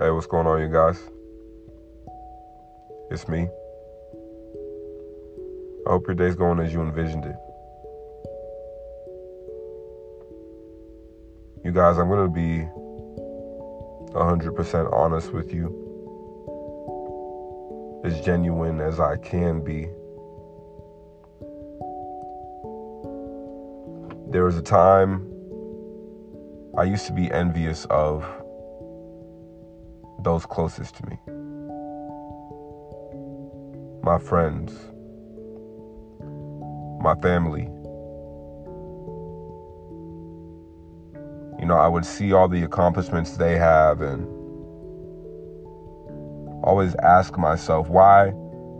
Hey, what's going on, you guys? It's me. I hope your day's going as you envisioned it. You guys, I'm going to be 100% honest with you, as genuine as I can be. There was a time I used to be envious of those closest to me. My friends, my family. You know, I would see all the accomplishments they have and always ask myself, why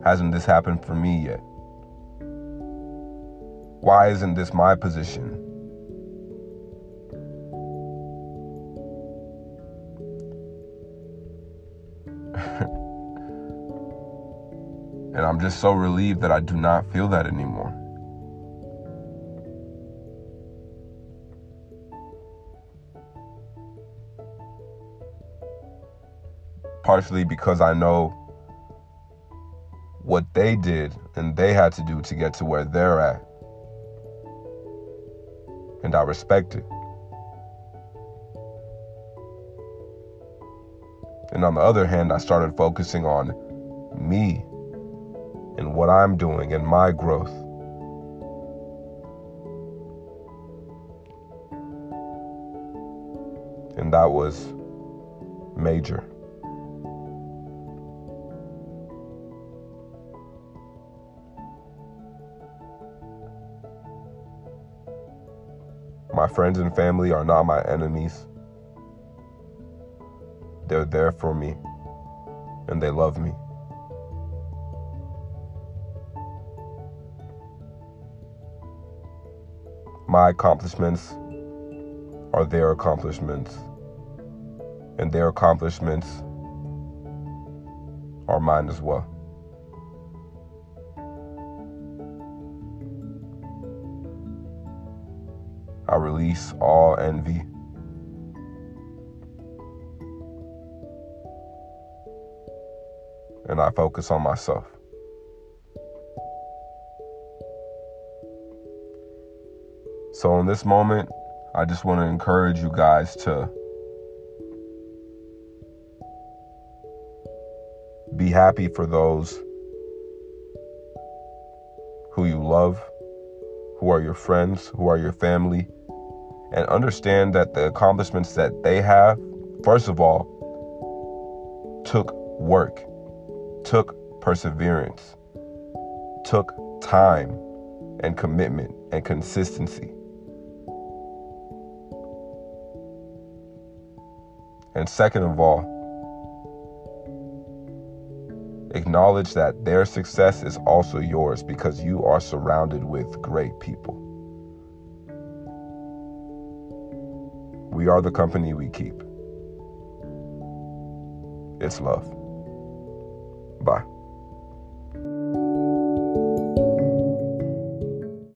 hasn't this happened for me yet? Why isn't this my position? And I'm just so relieved that I do not feel that anymore. Partially because I know what they did and they had to do to get to where they're at. And I respect it. And on the other hand, I started focusing on me and what I'm doing and my growth. And that was major. My friends and family are not my enemies. They're there for me and they love me. My accomplishments are their accomplishments, and their accomplishments are mine as well. I release all envy. And I focus on myself. So, in this moment, I just want to encourage you guys to be happy for those who you love, who are your friends, who are your family, and understand that the accomplishments that they have, first of all, took work, took perseverance, took time and commitment and consistency. And second of all, acknowledge that their success is also yours because you are surrounded with great people. We are the company we keep. It's love. Bye.